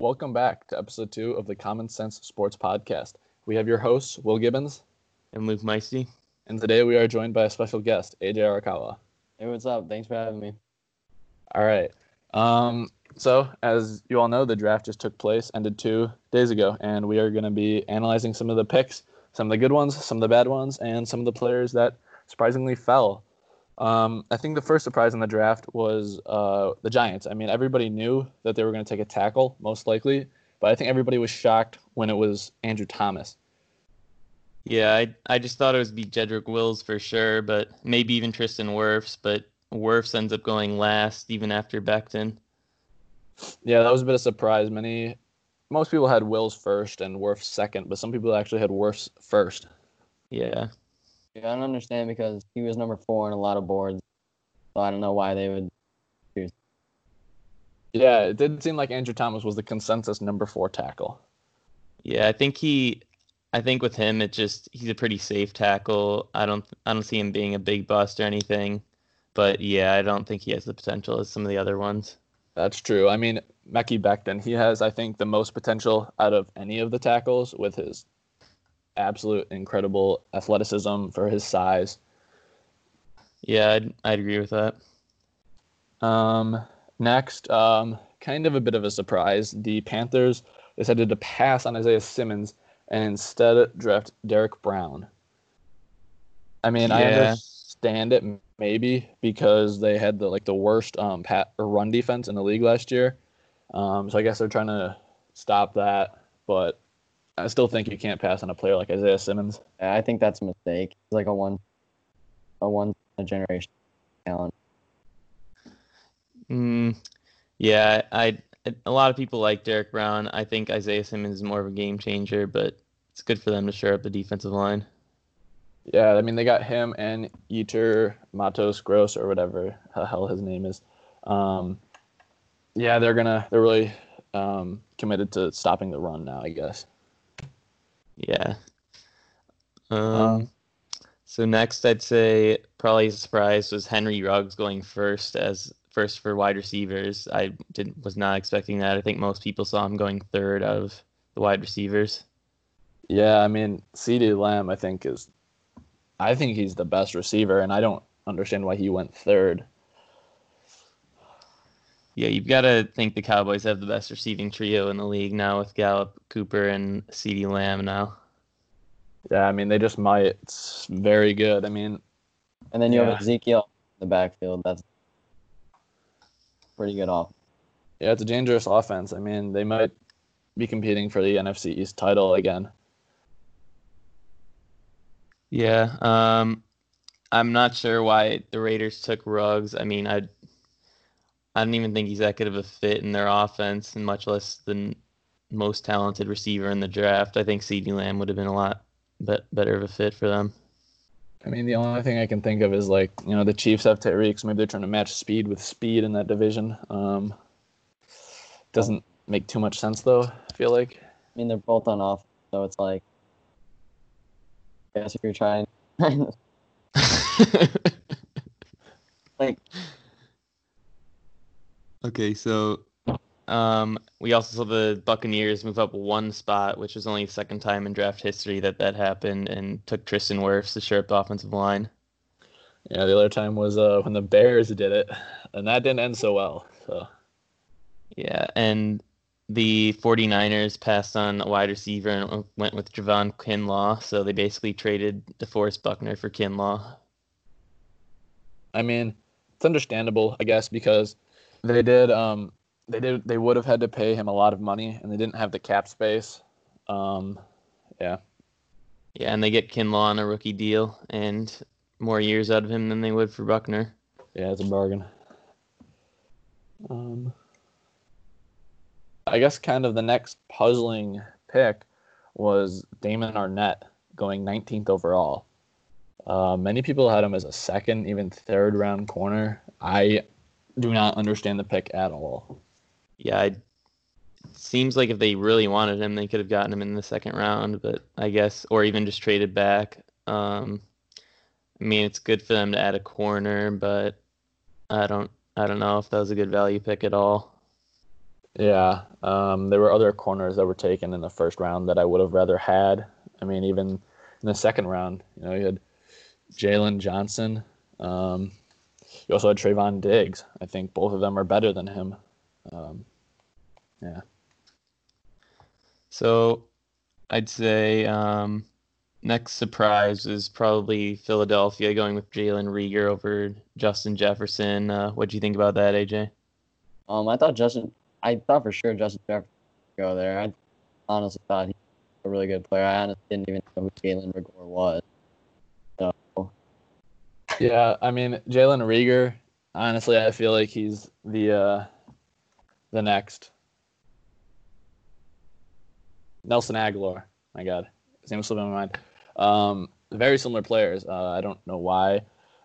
Welcome back to episode two of the Common Sense Sports Podcast. We have your hosts, Will Gibbons. And Luke Meisty. And today we are joined by a special guest, AJ Arakawa. Hey, what's up? Thanks for having me. All right. Um, so, as you all know, the draft just took place, ended two days ago, and we are going to be analyzing some of the picks, some of the good ones, some of the bad ones, and some of the players that surprisingly fell. Um, I think the first surprise in the draft was uh, the Giants. I mean, everybody knew that they were going to take a tackle, most likely, but I think everybody was shocked when it was Andrew Thomas. Yeah, I I just thought it was be Jedrick Wills for sure, but maybe even Tristan Wirfs, but Wirfs ends up going last even after Becton. Yeah, that was a bit of a surprise. Many, most people had Wills first and Wirfs second, but some people actually had Wirfs first. Yeah. Yeah, I don't understand because he was number four on a lot of boards, so I don't know why they would choose. Yeah, it did seem like Andrew Thomas was the consensus number four tackle. Yeah, I think he, I think with him, it just he's a pretty safe tackle. I don't, I don't see him being a big bust or anything, but yeah, I don't think he has the potential as some of the other ones. That's true. I mean, Mekhi Becton, he has, I think, the most potential out of any of the tackles with his absolute incredible athleticism for his size. Yeah, I'd, I'd agree with that. Um, next, um, kind of a bit of a surprise. The Panthers decided to pass on Isaiah Simmons and instead draft Derrick Brown. I mean, yeah. I understand it maybe because they had the like the worst um pat or run defense in the league last year. Um, so I guess they're trying to stop that, but I still think you can't pass on a player like Isaiah Simmons. I think that's a mistake. He's like a one, a one a generation talent. Mm, yeah, I a lot of people like Derrick Brown. I think Isaiah Simmons is more of a game changer, but it's good for them to shore up the defensive line. Yeah, I mean they got him and Yetur Matos Gross or whatever the hell his name is. Um, yeah, they're gonna they're really um, committed to stopping the run now, I guess. Yeah. Um, um, so next, I'd say probably a surprise was Henry Ruggs going first as first for wide receivers. I didn't was not expecting that. I think most people saw him going third out of the wide receivers. Yeah, I mean, CeeDee Lamb, I think is, I think he's the best receiver, and I don't understand why he went third. Yeah, you've got to think the Cowboys have the best receiving trio in the league now with Gallup, Cooper, and CeeDee Lamb now. Yeah, I mean they just might. It's very good. I mean, and then you yeah. have Ezekiel in the backfield. That's pretty good off. Yeah, it's a dangerous offense. I mean, they might be competing for the NFC East title again. Yeah, um, I'm not sure why the Raiders took Ruggs. I mean, I I don't even think he's that good of a fit in their offense, and much less the most talented receiver in the draft. I think CeeDee Lamb would have been a lot bet, better of a fit for them. I mean, the only thing I can think of is like you know the Chiefs have Tyreek, so maybe they're trying to match speed with speed in that division. Um, doesn't make too much sense though. I feel like. I mean, they're both on off, so it's like. I guess if you're trying. like. Okay, so um, we also saw the Buccaneers move up one spot, which was only the second time in draft history that that happened, and took Tristan Wirfs to shore up the offensive line. Yeah, the other time was uh, when the Bears did it, and that didn't end so well. So. Yeah, and the 49ers passed on a wide receiver and went with Javon Kinlaw, so they basically traded DeForest Buckner for Kinlaw. I mean, it's understandable, I guess, because they did um, they did they would have had to pay him a lot of money and they didn't have the cap space. Um, yeah. Yeah, and they get Kinlaw on a rookie deal and more years out of him than they would for Buckner. Yeah, it's a bargain. Um, I guess kind of the next puzzling pick was Damon Arnette going 19th overall. Uh, many people had him as a second, even third round corner. I do not understand the pick at all yeah, it seems like if they really wanted him, they could have gotten him in the second round, but I guess, or even just traded back. Um, I mean, it's good for them to add a corner, but I don't, I don't know if that was a good value pick at all. Yeah, um, there were other corners that were taken in the first round that I would have rather had. I mean, even in the second round, you know, you had Jaylon Johnson. Um, you also had Trevon Diggs. I think both of them are better than him. Um, yeah. So I'd say um, next surprise is probably Philadelphia going with Jalen Reagor over Justin Jefferson. Uh, what do you think about that, AJ? Um, I thought Justin. I thought for sure Justin Jefferson would go there. I honestly thought he was a really good player. I honestly didn't even know who Jalen Reagor was. Yeah, I mean Jalen Reagor. Honestly, I feel like he's the uh, the next Nelson Agholor. My God, his name was slipping my mind. Um, very similar players. Uh, I don't know why.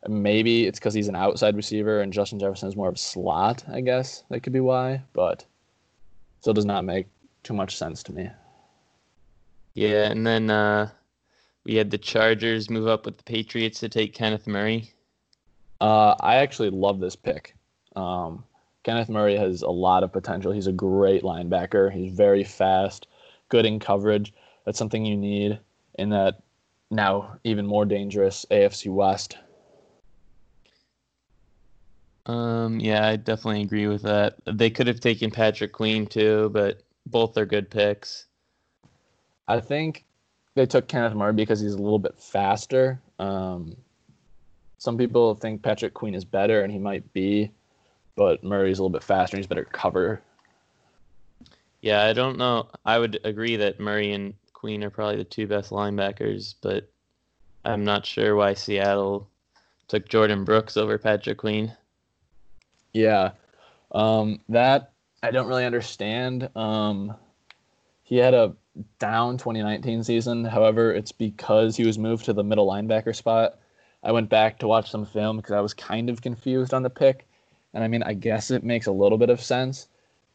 Maybe it's because he's an outside receiver and Justin Jefferson is more of a slot. I guess that could be why, but still does not make too much sense to me. Yeah, and then uh, we had the Chargers move up with the Patriots to take Kenneth Murray. Uh, I actually love this pick. Um, Kenneth Murray has a lot of potential. He's a great linebacker. He's very fast, good in coverage. That's something you need in that now even more dangerous AFC West. Um, yeah, I definitely agree with that. They could have taken Patrick Queen too, but both are good picks. I think they took Kenneth Murray because he's a little bit faster. Um, some people think Patrick Queen is better, and he might be, but Murray's a little bit faster and he's better cover. Yeah, I don't know. I would agree that Murray and Queen are probably the two best linebackers, but I'm not sure why Seattle took Jordyn Brooks over Patrick Queen. Yeah, um, that I don't really understand. Um, he had a down 2019 season. However, it's because he was moved to the middle linebacker spot. I went back to watch some film because I was kind of confused on the pick. And I mean, I guess it makes a little bit of sense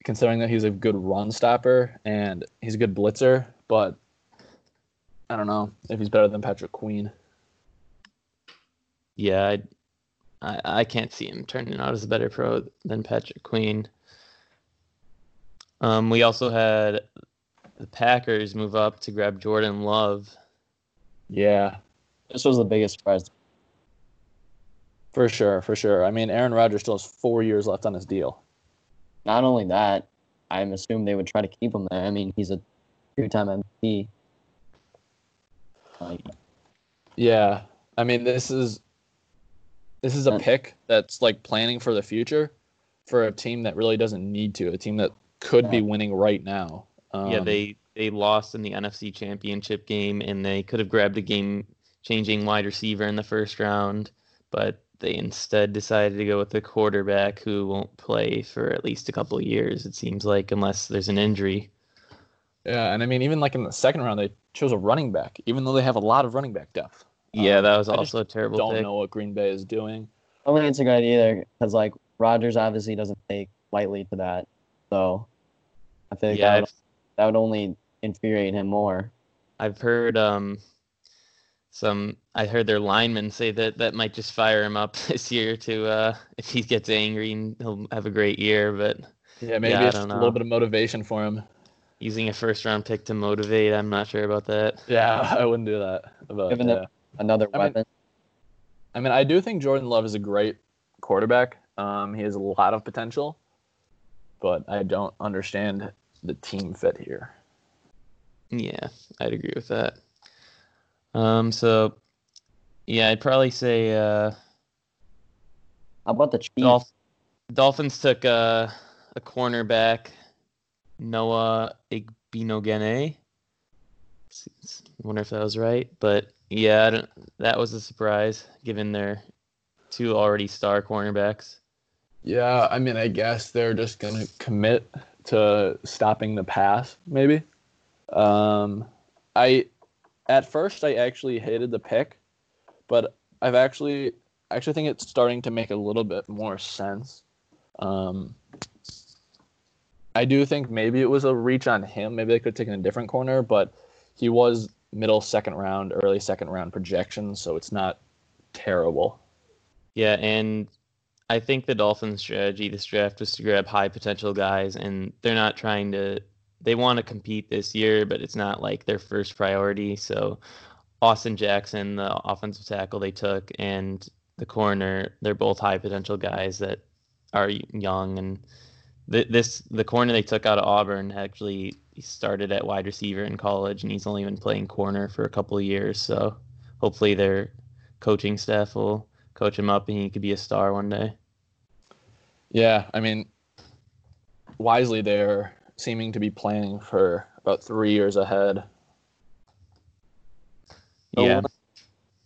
considering that he's a good run stopper and he's a good blitzer, but I don't know if he's better than Patrick Queen. Yeah, I, I, I can't see him turning out as a better pro than Patrick Queen. Um, we also had the Packers move up to grab Jordan Love. Yeah, this was the biggest surprise. for sure, for sure. I mean, Aaron Rodgers still has four years left on his deal. Not only that, I'm assuming they would try to keep him there. I mean, he's a two-time MVP. Like, Yeah, I mean, this is this is a pick that's like planning for the future for a team that really doesn't need to, a team that could be winning right now. Um, yeah, they they lost in the NFC Championship game, and they could have grabbed a game-changing wide receiver in the first round, but they instead decided to go with a quarterback who won't play for at least a couple of years. It seems like, unless there's an injury. Yeah, and I mean, even like in the second round, they chose a running back, even though they have a lot of running back depth. Yeah, Um, that was I just also a terrible Don't pick. know what Green Bay is doing. I don't think it's a good idea either because like Rodgers obviously doesn't take lightly to that, so I think Yeah, that, would, that would only infuriate him more. I've heard um some I heard their linemen say that that might just fire him up this year to uh if he gets angry and he'll have a great year, but Yeah, maybe Yeah, I it's don't just a little bit of motivation for him. using a first round pick to motivate, I'm not sure about that. Yeah, I wouldn't do that. But, Given yeah. Another I mean- weapon. I mean, I do think Jordan Love is a great quarterback. Um, he has a lot of potential, but I don't understand the team fit here. Yeah, I'd agree with that. Um so yeah, I'd probably say uh How about the Chiefs? Dolph- Dolphins took uh, a cornerback, Noah Igbinoghene. I wonder if that was right, but yeah, I don't, that was a surprise given their two already star cornerbacks. Yeah, I mean, I guess they're just gonna commit to stopping the pass, maybe. Um, I at first I actually hated the pick, but I've actually I actually think it's starting to make a little bit more sense. Um, I do think maybe it was a reach on him. Maybe they could have taken a different corner, but he was middle second round, early second round projection, so it's not terrible. Yeah, and I think the Dolphins' strategy this draft was to grab high potential guys, and they're not trying to. They want to compete this year, but it's not like their first priority. So, Austin Jackson, the offensive tackle they took, and the corner, they're both high potential guys that are young. And th- this, the corner they took out of Auburn, actually started at wide receiver in college, and he's only been playing corner for a couple of years. So, hopefully, their coaching staff will coach him up, and he could be a star one day. Yeah, I mean, wisely they're seeming to be planning for about three years ahead. So, Yeah.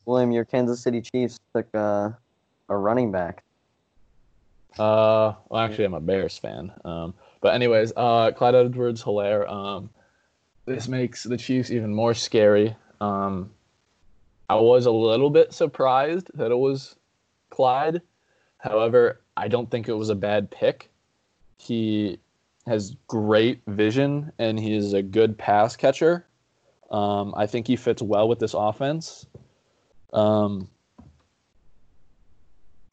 William, your Kansas City Chiefs took uh, a running back. Uh, well, actually, I'm a Bears fan. Um, but anyways, uh, Clyde Edwards-Hilaire. Um, this makes the Chiefs even more scary. Um, I was a little bit surprised that it was Clyde. However, I don't think it was a bad pick. He has great vision and he is a good pass catcher. Um, I think he fits well with this offense. Um,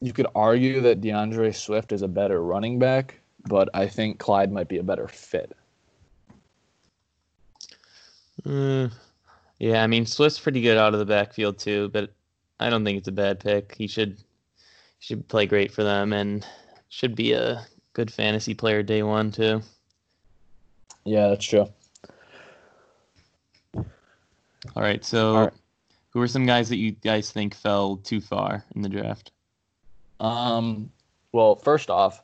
you could argue that DeAndre Swift is a better running back, but I think Clyde might be a better fit. Uh, yeah, I mean Swift's pretty good out of the backfield too, but I don't think it's a bad pick. He should should play great for them and should be a good fantasy player day one too. Yeah, that's true. All right, so All right. who are some guys that you guys think fell too far in the draft? Um, well, first off,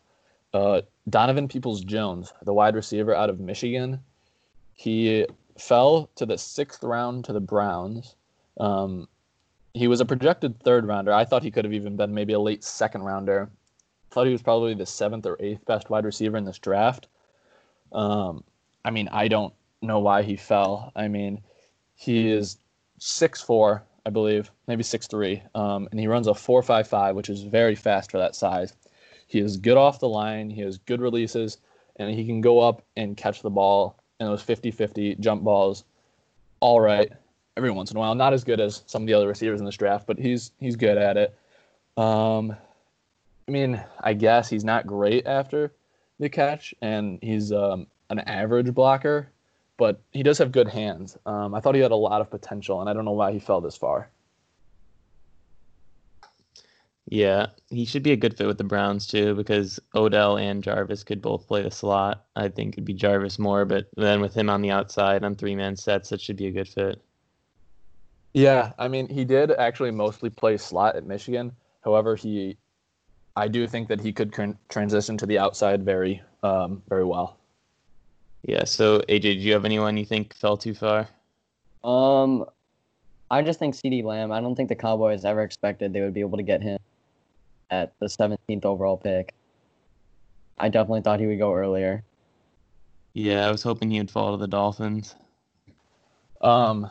uh, Donovan Peoples Jones, the wide receiver out of Michigan, he fell to the sixth round to the Browns. Um, he was a projected third rounder. I thought he could have even been maybe a late second rounder. Thought he was probably the seventh or eighth best wide receiver in this draft. Um, I mean, I don't know why he fell. I mean, he is six four, I believe, maybe six three, um, and he runs a four five five, which is very fast for that size. He is good off the line. He has good releases, and he can go up and catch the ball in those 50-50 jump balls. All right, every once in a while. Not as good as some of the other receivers in this draft, but he's he's good at it. Um, I mean, I guess he's not great after the catch, and he's um, an average blocker, but he does have good hands. Um, I thought he had a lot of potential, and I don't know why he fell this far. Yeah, he should be a good fit with the Browns too because Odell and Jarvis could both play the slot. I think it'd be Jarvis more, but then with him on the outside on three man sets, that should be a good fit. Yeah, I mean, he did actually mostly play slot at Michigan. However, he, I do think that he could tran- transition to the outside very, um, very well. Yeah, so AJ, do you have anyone you think fell too far? Um, I just think CeeDee Lamb. I don't think the Cowboys ever expected they would be able to get him at the 17th overall pick. I definitely thought he would go earlier. Yeah, I was hoping he would fall to the Dolphins. Um,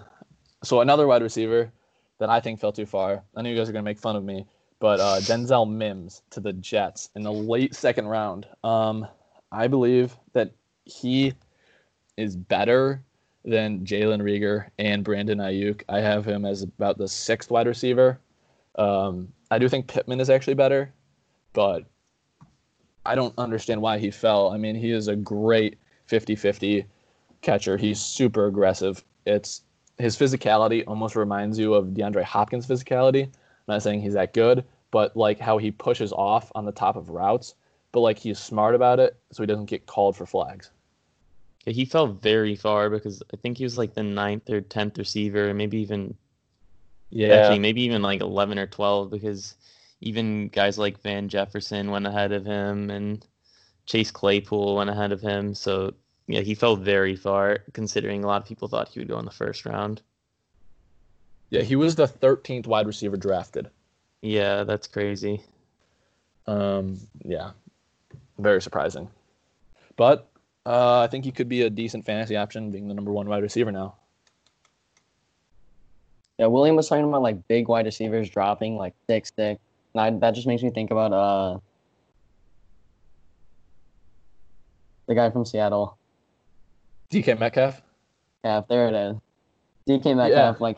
so another wide receiver that I think fell too far. I know you guys are gonna make fun of me, but uh, Denzel Mims to the Jets in the late second round. Um, I believe that he is better than Jalen Reagor and Brandon Aiyuk. I have him as about the sixth wide receiver. Um, I do think Pittman is actually better, but I don't understand why he fell. I mean, he is a great 50-50 catcher. He's super aggressive. It's his physicality almost reminds you of DeAndre Hopkins' physicality. I'm not saying he's that good, but like how he pushes off on the top of routes, but like he's smart about it, so he doesn't get called for flags. Yeah, he fell very far because I think he was like the ninth or tenth receiver, maybe even actually maybe even like eleven or twelve because even guys like Van Jefferson went ahead of him and Chase Claypool went ahead of him. So yeah, he fell very far considering a lot of people thought he would go in the first round. yeah, he was the 13th wide receiver drafted. Yeah, that's crazy. Um, yeah, very surprising. But uh, I think he could be a decent fantasy option, being the number one wide receiver now. Yeah, William was talking about like big wide receivers dropping like six six. And I, that just makes me think about uh the guy from Seattle. DK Metcalf. Yeah, there it is. DK Metcalf, like,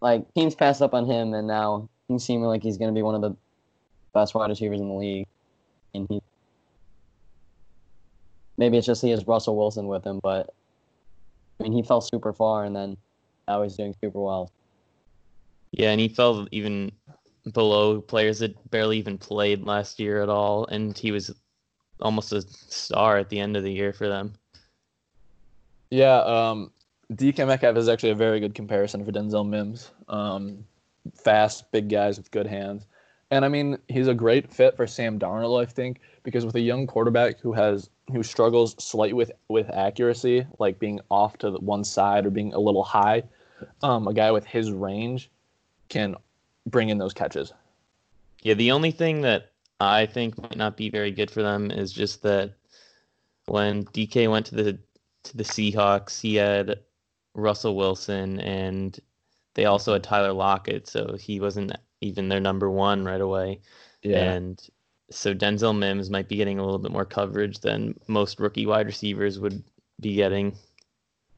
like teams pass up on him, and now he's seeming like he's gonna be one of the best wide receivers in the league, and he maybe it's just he has Russell Wilson with him, but I mean he fell super far, and then now he's doing super well. Yeah, and he fell even below players that barely even played last year at all, and he was almost a star at the end of the year for them. Yeah, um, DK Metcalf is actually a very good comparison for Denzel Mims. Um, fast, big guys with good hands. And I mean, he's a great fit for Sam Darnold, I think, because with a young quarterback who has who struggles slightly with with accuracy, like being off to one side or being a little high, um, a guy with his range can bring in those catches. Yeah, the only thing that I think might not be very good for them is just that when DK went to the to the Seahawks, he had Russell Wilson and they also had Tyler Lockett, so he wasn't even their number one right away. Yeah. And so Denzel Mims might be getting a little bit more coverage than most rookie wide receivers would be getting.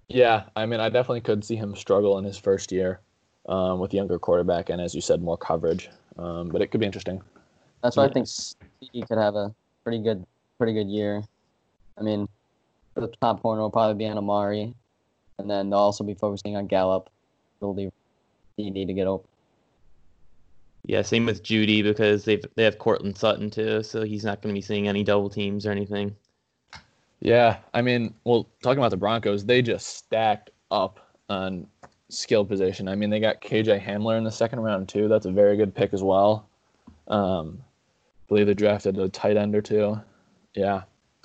Yeah, I mean, I definitely could see him struggle in his first year um, with younger quarterback, and as you said, more coverage. Um, but it could be interesting. That's why I think he could have a pretty good, pretty good year. I mean, the top corner will probably be on Amari, and then they'll also be focusing on Gallup. They'll leave CeeDee to get open. Yeah, same with Jeudy because they've they have Courtland Sutton too, so he's not going to be seeing any double teams or anything. Yeah, I mean, well, talking about the Broncos, they just stacked up on skill position. I mean, they got KJ Hamler in the second round too. That's a very good pick as well. Um, I believe they drafted a tight end or two. Yeah.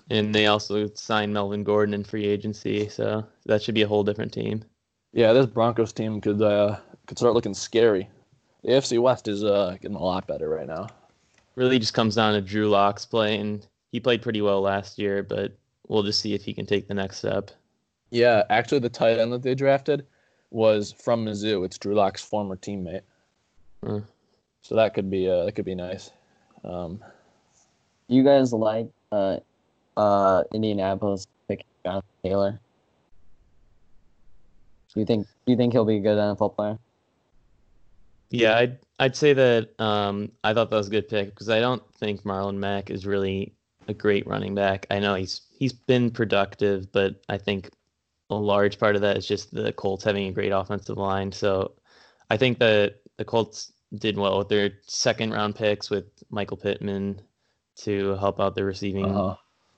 And they also signed Melvin Gordon in free agency, so that should be a whole different team. Yeah, this Broncos team could uh, could start looking scary. The AFC West is uh, getting a lot better right now. Really, just comes down to Drew Lock's play, and he played pretty well last year, but we'll just see if he can take the next step. Yeah, actually, the tight end that they drafted was from Mizzou. It's Drew Lock's former teammate. Hmm. So that could be uh, that could be nice. Um, You guys like uh, uh, Indianapolis picking Jonathan Taylor? Do you think do you think he'll be a good NFL player? Yeah, I'd I'd say that um, I thought that was a good pick because I don't think Marlon Mack is really a great running back. I know he's he's been productive, but I think a large part of that is just the Colts having a great offensive line. So I think that the Colts did well with their second round picks with Michael Pittman to help out their receiving uh,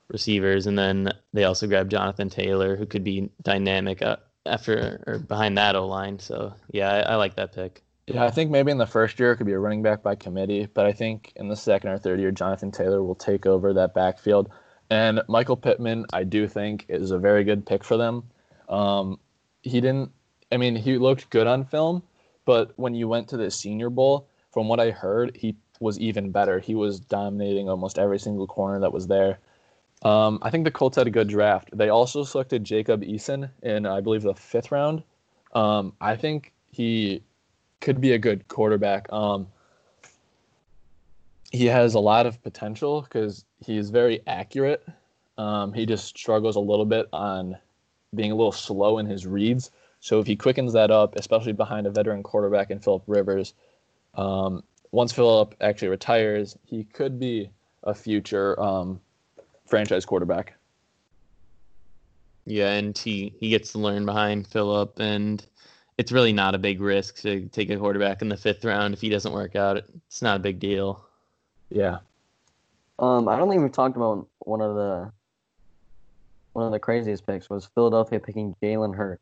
receivers, and then they also grabbed Jonathan Taylor, who could be dynamic uh, after or behind that O line. So yeah, I, I like that pick. yeah, I think maybe in the first year it could be a running back by committee, but I think in the second or third year, Jonathan Taylor will take over that backfield. And Michael Pittman, I do think, is a very good pick for them. Um, he didn't, I mean, he looked good on film, but when you went to the Senior Bowl, from what I heard, he was even better. He was dominating almost every single corner that was there. Um, I think the Colts had a good draft. They also selected Jacob Eason in, I believe, the fifth round. Um, I think he could be a good quarterback. Um, he has a lot of potential because he's very accurate. Um, he just struggles a little bit on being a little slow in his reads. So if he quickens that up, especially behind a veteran quarterback in Philip Rivers, um, once Philip actually retires, he could be a future um, franchise quarterback. Yeah, and he he gets to learn behind Philip, and it's really not a big risk to take a quarterback in the fifth round if he doesn't work out. It's not a big deal. Yeah. Um, I don't think we've talked about one of the one of the craziest picks was Philadelphia picking Jalen Hurts.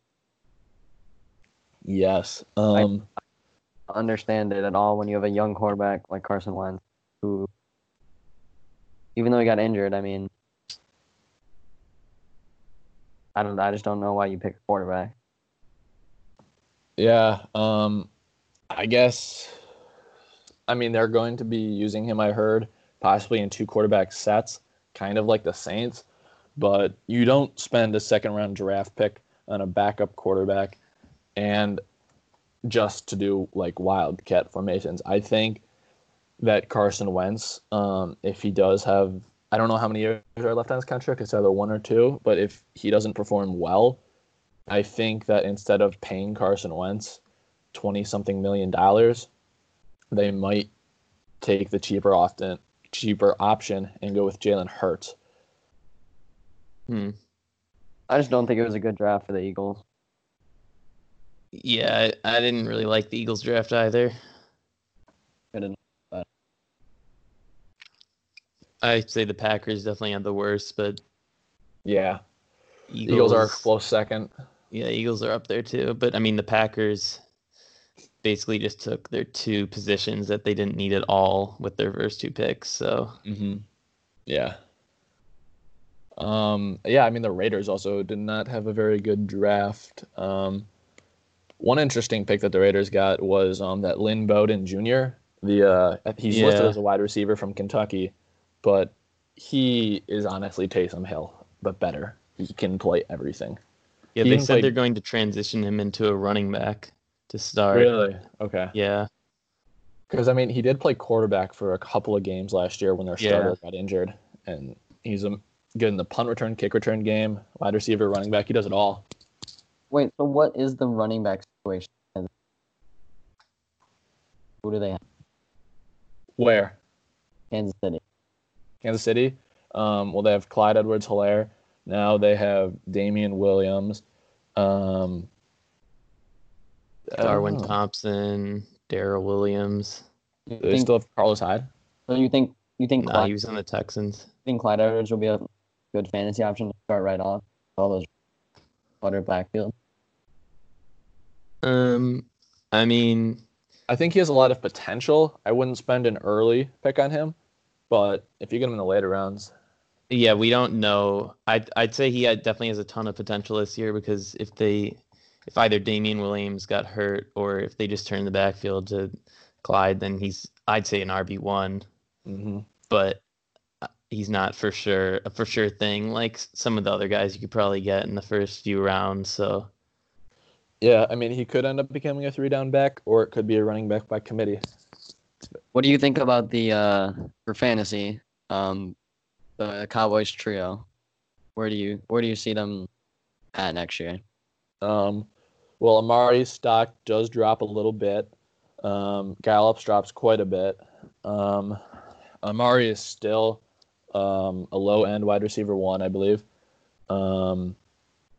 Yes. Um, Understand it at all when you have a young quarterback like Carson Wentz, who, even though he got injured, I mean, I don't, I just don't know why you pick a quarterback. Yeah. Um, I guess. I mean, they're going to be using him. I heard possibly in two quarterback sets, kind of like the Saints. But you don't spend a second round draft pick on a backup quarterback, and just to do like wildcat formations. I think that Carson Wentz, um, if he does have, I don't know how many years are left on his contract. It's either one or two. But if he doesn't perform well, I think that instead of paying Carson Wentz twenty something million dollars, they might take the cheaper often cheaper option and go with Jalen Hurts. Hmm. I just don't think it was a good draft for the Eagles. Yeah, I, I didn't really like the Eagles draft either. Good enough. I'd say the Packers definitely had the worst, but Yeah, Eagles, Eagles, are close second. Yeah, Eagles are up there too. But I mean, the Packers basically just took their two positions that they didn't need at all with their first two picks. So Mm-hmm. Yeah. Um, yeah, I mean the Raiders also did not have a very good draft. Um, one interesting pick that the Raiders got was um, that Lynn Bowden Jr. The uh, he's listed as a wide receiver from Kentucky, but he is honestly Taysom Hill, but better. He can play everything. yeah, He they said played- they're going to transition him into a running back to start. Really? Okay. Yeah. Because I mean, he did play quarterback for a couple of games last year when their Yeah. starter got injured, and he's a, good in the punt return, kick return game, wide receiver, running back. He does it all. Wait, so what is the running back situation? Who do they have? Where? Kansas City. Kansas City. Um, well, they have Clyde Edwards-Hilaire. Now they have Damien Williams. Um, Darwin. Thompson, Darrel Williams. Do they think, still have Carlos Hyde? so you think you think Nah, Clyde, he was on the Texans. I think Clyde Edwards will be a good fantasy option to start right off? All those butter backfield. Um, I mean, I think he has a lot of potential. I wouldn't spend an early pick on him, but if you get him in the later rounds, Yeah, we don't know. I'd I'd say he definitely has a ton of potential this year because if they, if either Damien Williams got hurt or if they just turn the backfield to Clyde, then he's I'd say an RB one, hmm but uh, he's not for sure a for sure thing like some of the other guys you could probably get in the first few rounds. So yeah, I mean, he could end up becoming a three-down back, or it could be a running back by committee. What do you think about the uh for fantasy? Um the Cowboys trio. Where do you where do you see them at next year? Um, well, Amari's stock does drop a little bit. Um, Gallup's drops quite a bit. Um, Amari is still um, a low end wide receiver one, I believe. Um,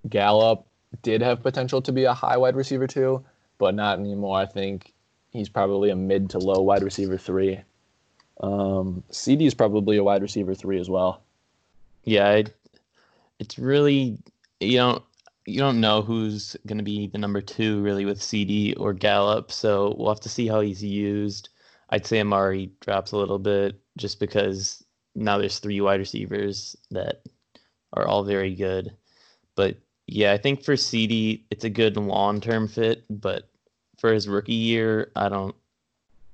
Gallup did have potential to be a high wide receiver two, but not anymore. I think he's probably a mid to low wide receiver three. Um, CeeDee is probably a wide receiver three as well. yeah, it, it's really you don't you don't know who's going to be the number two really with CeeDee or Gallup. So we'll have to see how he's used. I'd say Amari drops a little bit just because now there's three wide receivers that are all very good. But yeah, I think for CeeDee it's a good long term fit, but for his rookie year, I don't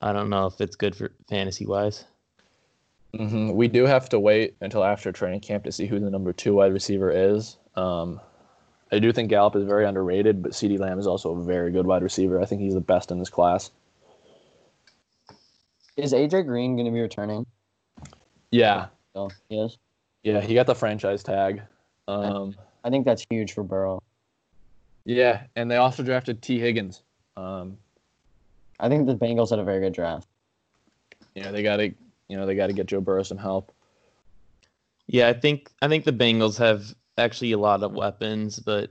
I don't know if it's good for fantasy wise. hmm We do have to wait until after training camp to see who the number two wide receiver is. Um, I do think Gallup is very underrated, but CeeDee Lamb is also a very good wide receiver. I think he's the best in this class. Is AJ Green gonna be returning? Yeah, Oh, he is. yeah, he got the franchise tag. Um, I think that's huge for Burrow. yeah, and they also drafted Tee Higgins. Um, I think the Bengals had a very good draft. Yeah, they got to, you know, they got to get Joe Burrow some help. Yeah, I think I think the Bengals have actually a lot of weapons, but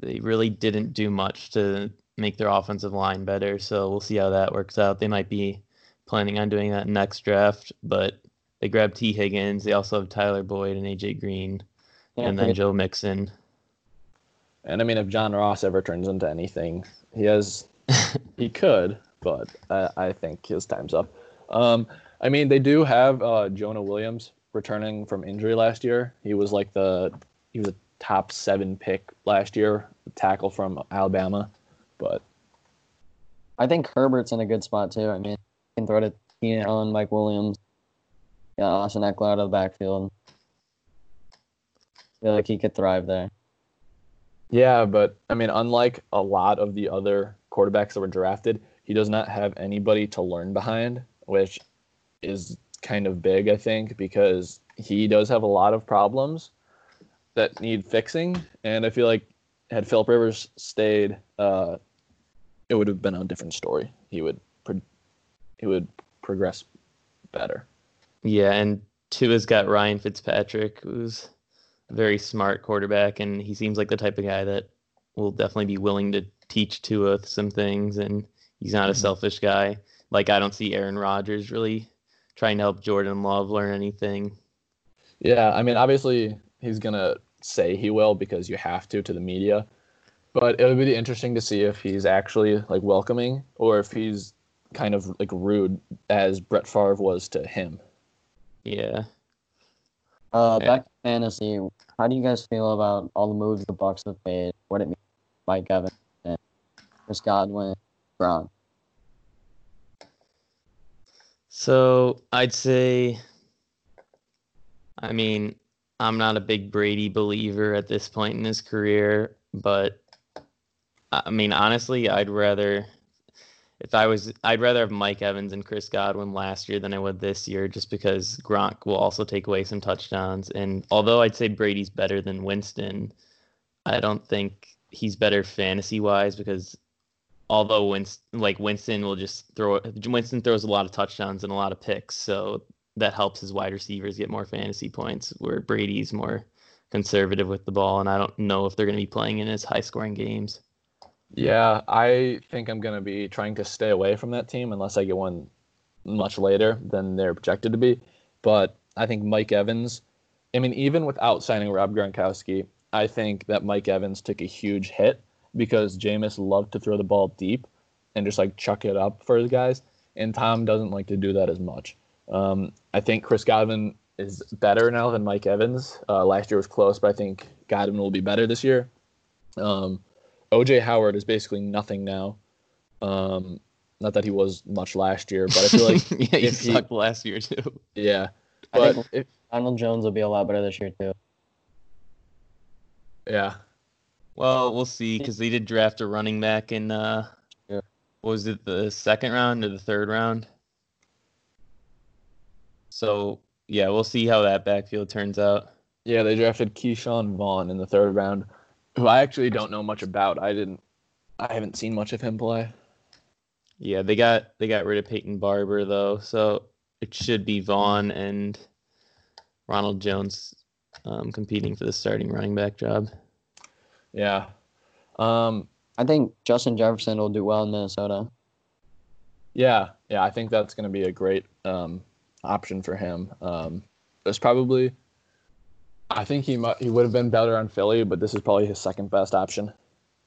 they really didn't do much to make their offensive line better. So we'll see how that works out. They might be planning on doing that next draft, but they grabbed Tee Higgins. They also have Tyler Boyd and AJ Green, Yeah, and then Joe Mixon. And I mean, if John Ross ever turns into anything, he has, he could, but I, I think his time's up. Um, I mean, they do have uh, Jonah Williams returning from injury last year. He was like the, he was a top seven pick last year, tackle from Alabama, but I think Herbert's in a good spot too. I mean, he can throw to Keenan Allen, Mike Williams, yeah, Austin Ekeler out of the backfield. I feel like he could thrive there. Yeah, but I mean, unlike a lot of the other quarterbacks that were drafted, he does not have anybody to learn behind, which is kind of big, I think, because he does have a lot of problems that need fixing. And I feel like had Philip Rivers stayed, uh, it would have been a different story. He would, pro- he would progress better. Yeah, and Tua's got Ryan Fitzpatrick, who's very smart quarterback, and he seems like the type of guy that will definitely be willing to teach Tua some things, and he's not a Mhm. selfish guy. Like I don't see Aaron Rodgers really trying to help Jordan Love learn anything. Yeah, I mean, obviously he's gonna say he will because you have to to the media, but it would be interesting to see if he's actually like welcoming or if he's kind of like rude as Brett Favre was to him. Yeah. Uh, Yeah. back to fantasy. How do you guys feel about all the moves the Bucks have made? What it means, Mike Evans and Chris Godwin, Brown. So I'd say, I mean, I'm not a big Brady believer at this point in his career, but I mean, honestly, I'd rather, if I was, I'd rather have Mike Evans and Chris Godwin last year than I would this year, just because Gronk will also take away some touchdowns. And although I'd say Brady's better than Winston, I don't think he's better fantasy wise because although Winston, like Winston will just throw Winston throws a lot of touchdowns and a lot of picks, so that helps his wide receivers get more fantasy points. Where Brady's more conservative with the ball, and I don't know if they're going to be playing in his high scoring games. Yeah, I think I'm gonna be trying to stay away from that team unless I get one much later than they're projected to be. But I think Mike Evans, I mean, even without signing Rob Gronkowski, I think that Mike Evans took a huge hit because Jameis loved to throw the ball deep and just like chuck it up for his guys, and Tom doesn't like to do that as much. Um, I think Chris Godwin is better now than Mike Evans. Uh, last year was close, but I think Godwin will be better this year. Um, OJ Howard is basically nothing now. Um, not that he was much last year, but I feel like yeah, he if he- sucked last year too. yeah. I But think if, Donald Jones will be a lot better this year too. yeah, Well, we'll see because they did draft a running back in uh, Yeah. was it the second round or the third round? So yeah, we'll see how that backfield turns out. yeah, they drafted Ke'Shawn Vaughn in the third round, who I actually don't know much about. I didn't, I haven't seen much of him play. Yeah, they got they got rid of Peyton Barber though, so it should be Vaughn and Ronald Jones um, competing for the starting running back job. Yeah. Um, I think Justin Jefferson will do well in Minnesota. yeah, yeah, I think that's going to be a great um, option for him. Um, there's probably, I think he might, he would have been better on Philly, but this is probably his second best option. I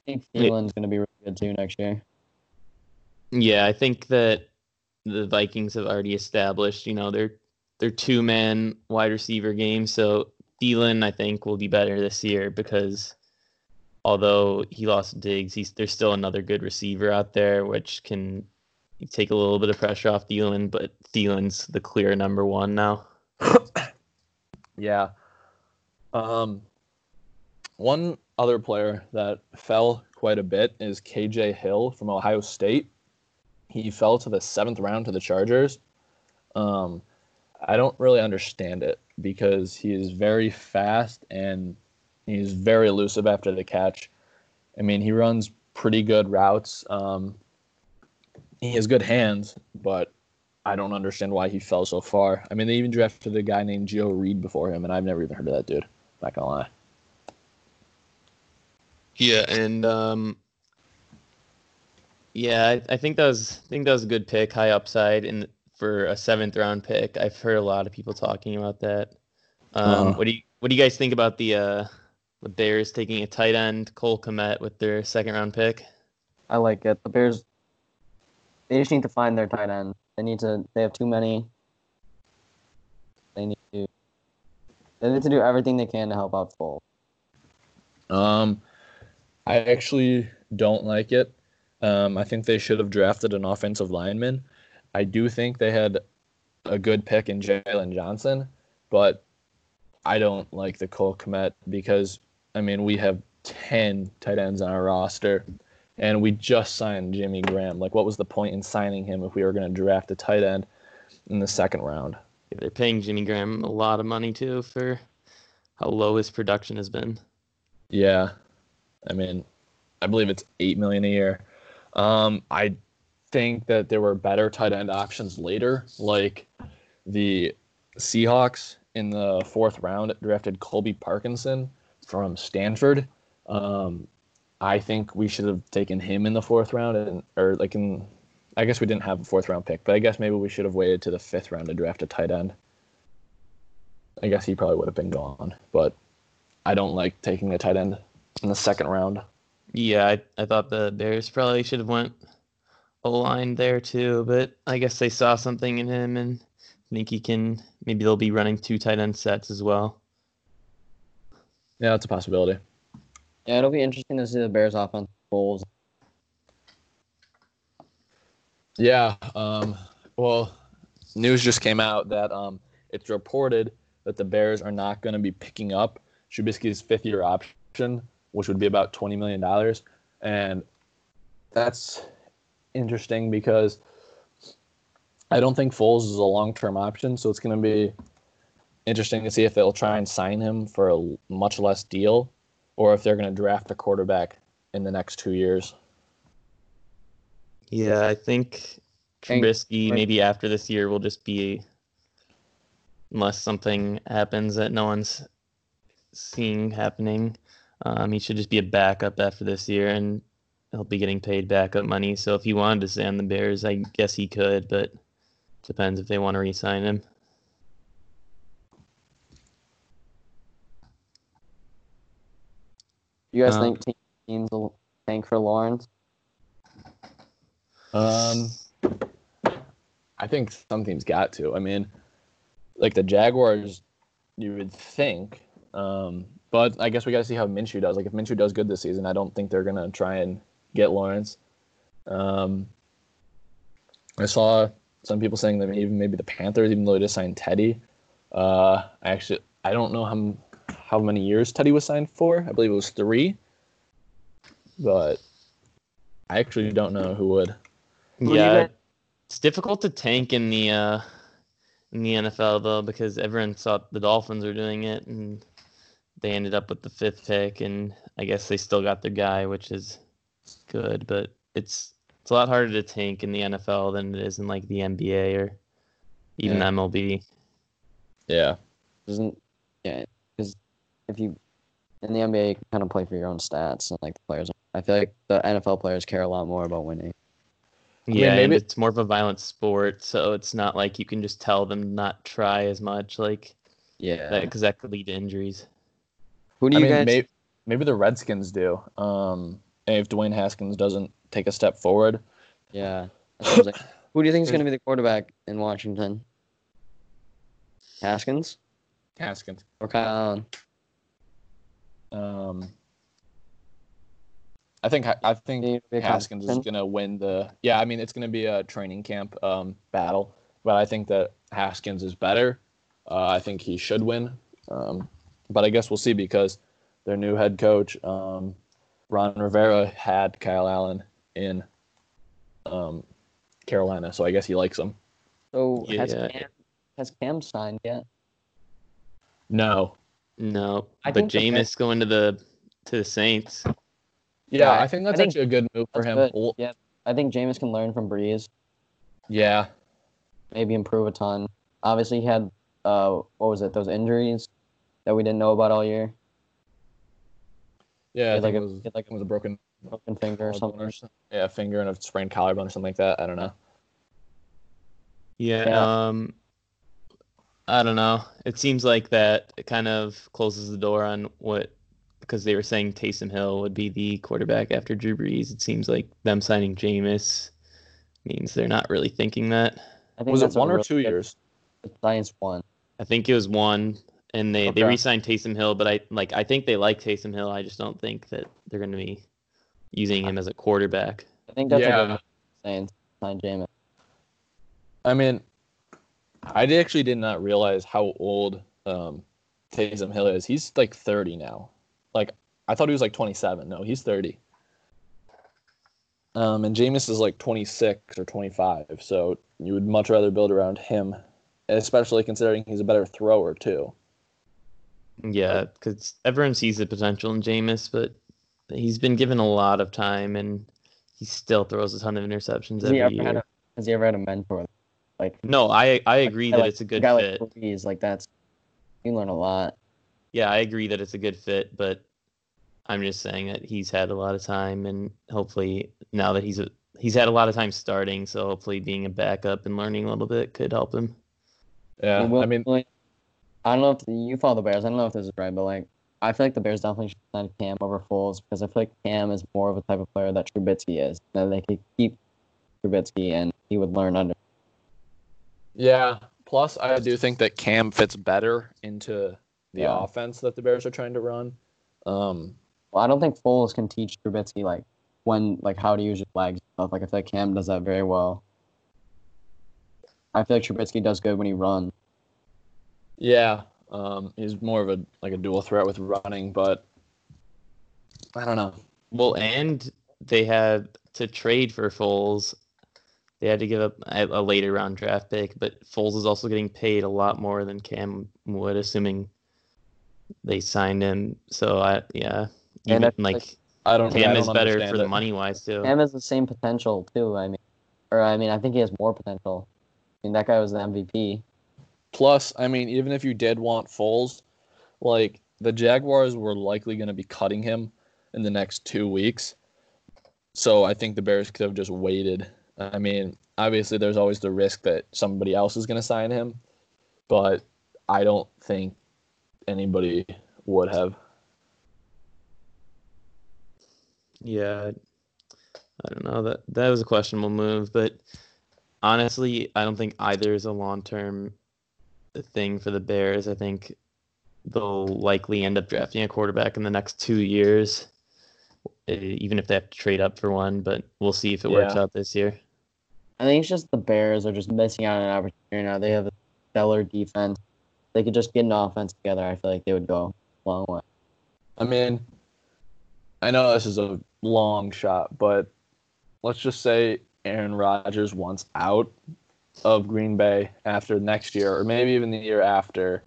think Yeah. Thielen's going to be really good too next year. Yeah, I think that the Vikings have already established, you know, their their two man wide receiver game. So Thielen, I think, will be better this year because although he lost Diggs, he's there's still another good receiver out there which can take a little bit of pressure off Thielen, but Thielen's the clear number one now. Yeah. Um, one other player that fell quite a bit is KJ Hill from Ohio State. He fell to the seventh round to the Chargers. Um, I don't really understand it because he is very fast and he's very elusive after the catch. I mean, he runs pretty good routes. Um, he has good hands, but I don't understand why he fell so far. I mean, they even drafted a guy named Joe Reed before him, and I've never even heard of that dude. Not gonna lie. Yeah, and um, yeah, I, I think that was I think that was a good pick, high upside, and for a seventh round pick. I've heard a lot of people talking about that. Um, Uh. what do you what do you guys think about the uh, the Bears taking a tight end, Cole Kmet, with their second round pick? I like it. The Bears, they just need to find their tight end. They need to. They have too many. They need to. They need to do everything they can to help out Foles. Um, I actually don't like it. Um, I think they should have drafted an offensive lineman. I do think they had a good pick in Jaylon Johnson, but I don't like the Cole Kmet because I mean we have ten tight ends on our roster, and we just signed Jimmy Graham. Like, what was the point in signing him if we were going to draft a tight end in the second round? They're paying Jimmy Graham a lot of money too for how low his production has been. Yeah, I mean, I believe it's eight million a year. Um, I think that there were better tight end options later, like the Seahawks in the fourth round drafted Colby Parkinson from Stanford. Um, I think we should have taken him in the fourth round, and or like in, I guess we didn't have a fourth round pick, but I guess maybe we should have waited to the fifth round to draft a tight end. I guess he probably would have been gone, but I don't like taking a tight end in the second round. Yeah, I, I thought the Bears probably should have went a line there too, but I guess they saw something in him and think he can. Maybe they'll be running two tight end sets as well. Yeah, that's a possibility. Yeah, it'll be interesting to see the Bears offense goals. Yeah. Um, well, news just came out that um, it's reported that the Bears are not going to be picking up Trubisky's fifth year option, which would be about $20 million. And that's interesting because I don't think Foles is a long term option. So it's going to be interesting to see if they'll try and sign him for a much less deal or if they're going to draft a quarterback in the next two years. Yeah, I think Trubisky maybe after this year will just be, unless something happens that no one's seeing happening. Um, he should just be a backup after this year, and he'll be getting paid backup money. So if he wanted to stay on the Bears, I guess he could, but depends if they want to re-sign him. You guys Um, think teams will tank for Lawrence? Um, I think some teams got to. I mean, like the Jaguars, you would think. Um, but I guess we got to see how Minshew does. Like if Minshew does good this season, I don't think they're gonna try and get Lawrence. Um, I saw some people saying that even maybe the Panthers, even though they just signed Teddy. Uh, I actually I don't know how how many years Teddy was signed for. I believe it was three. But I actually don't know who would. Yeah, guys- it's difficult to tank in the uh, in the NFL though because everyone thought the Dolphins were doing it and they ended up with the fifth pick and I guess they still got their guy, which is good, but it's it's a lot harder to tank in the NFL than it is in like the NBA or even Yeah. MLB. Yeah. Doesn't yeah? Because if you in the NBA, you can kind of play for your own stats and like the players. I feel like the NFL players care a lot more about winning. Mean, Yeah, and maybe- it's more of a violent sport, so it's not like you can just tell them not try as much, like Yeah. that, because that could lead to injuries. Who do I you mean, guys? maybe, maybe the Redskins do. Um, if Dwayne Haskins doesn't take a step forward, Yeah. that's what I was like. Who do you think is going to be the quarterback in Washington? Haskins Haskins. or Kyle Allen? Um, I think I think Think it'll be a Haskins is gonna win the. Yeah, I mean it's gonna be a training camp um, battle, but I think that Haskins is better. Uh, I think he should win, um, but I guess we'll see because their new head coach um, Ron Rivera had Kyle Allen in um, Carolina, so I guess he likes him. So has Cam, has Cam signed yet? No, No, I but think the Jameis going to the to the Saints. Yeah, Yeah, I think that's I think actually a good move for him. good. Yeah, I think Jameis can learn from Brees. yeah, maybe improve a ton. Obviously, he had uh, what was it? Those injuries that we didn't know about all year. yeah. I He think like it a, was, like it was a broken broken finger or something. or something. Yeah, finger and a sprained collarbone or something like that. I don't know. Yeah. Yeah. Um, I don't know. It seems like that kind of closes the door on what because they were saying Taysom Hill would be the quarterback after Drew Brees. It seems like them signing Jameis means they're not really thinking that. I think Was it that's one or really two years? The Giants won. I think it was one, and they they Okay. re-signed Taysom Hill, but I like I think they like Taysom Hill. I just don't think that they're going to be using him as a quarterback. I think that's Yeah. a good Saints sign Jameis. I mean, I actually did not realize how old um, Taysom Hill is. He's like 30 now. Like I thought he was like 27. No, he's 30. Um, and Jameis is like 26 or 25. So you would much rather build around him, especially considering he's a better thrower too. Yeah, because everyone sees the potential in Jameis, but he's been given a lot of time, and he still throws a ton of interceptions Has he every ever had year. a Has he ever had a mentor? Like No, I I agree that like, it's a good guy fit. like Brees, like that's you learn a lot. Yeah, I agree that it's a good fit, but I'm just saying that he's had a lot of time, and hopefully now that he's a, he's had a lot of time starting, so hopefully being a backup and learning a little bit could help him. Yeah, Will I mean, Williams- I don't know if you follow the Bears. I don't know if this is right, but like I feel like the Bears definitely should sign Cam over Foles because I feel like Cam is more of a type of player that Trubisky is. That they could keep Trubisky and he would learn under. yeah. Plus, I do think that Cam fits better into the Yeah. offense that the Bears are trying to run. Um, Well, I don't think Foles can teach Trubisky like when like how to use your legs stuff. Like I feel like Cam does that very well. I feel like Trubisky does good when he runs. yeah, um, he's more of a like a dual threat with running, but I don't know. Well, and they had to trade for Foles. They had to give up a, a later round draft pick, but Foles is also getting paid a lot more than Cam would, assuming they signed him. So I yeah, And even I feel like, like I don't. Cam I is don't better understand for the money wise too. Cam has the same potential too. I mean, or I mean, I think he has more potential. I mean, that guy was the MVP. Plus, I mean, even if you did want Foles, like the Jaguars were likely going to be cutting him in the next two weeks. So I think the Bears could have just waited. I mean, obviously, there's always the risk that somebody else is going to sign him, but I don't think anybody would have. Yeah, I don't know that that was a questionable move, but honestly, I don't think either is a long term thing for the Bears. I think they'll likely end up drafting a quarterback in the next two years, eh, even if they have to trade up for one. But we'll see if it works out this year. I think it's just the Bears are just missing out on an opportunity now. They have a stellar defense. They could just get an offense together. I feel like they would go a long way. I mean, I know this is a long shot, but let's just say Aaron Rodgers wants out of Green Bay after next year, or maybe even the year after.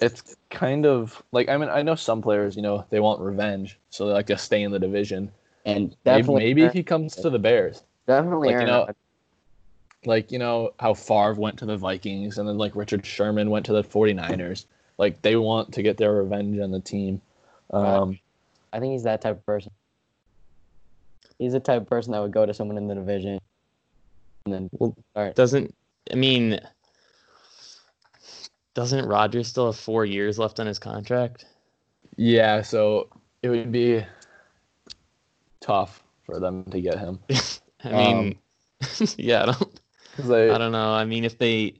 It's kind of like I mean I know some players, you know, they want revenge, so they like to stay in the division. And Maybe, definitely, maybe he comes to the Bears, definitely, like, you Aaron know, Rodgers. Like you know how Favre went to the Vikings, and then like Richard Sherman went to the 49ers. Like they want to get their revenge on the team. Um, I think he's that type of person. He's the type of person that would go to someone in the division, and then Well, start. Doesn't I mean? Doesn't Rodgers still have four years left on his contract? Yeah, so it would be tough for them to get him. I mean, yeah, I don't. They, I don't know. I mean, if they,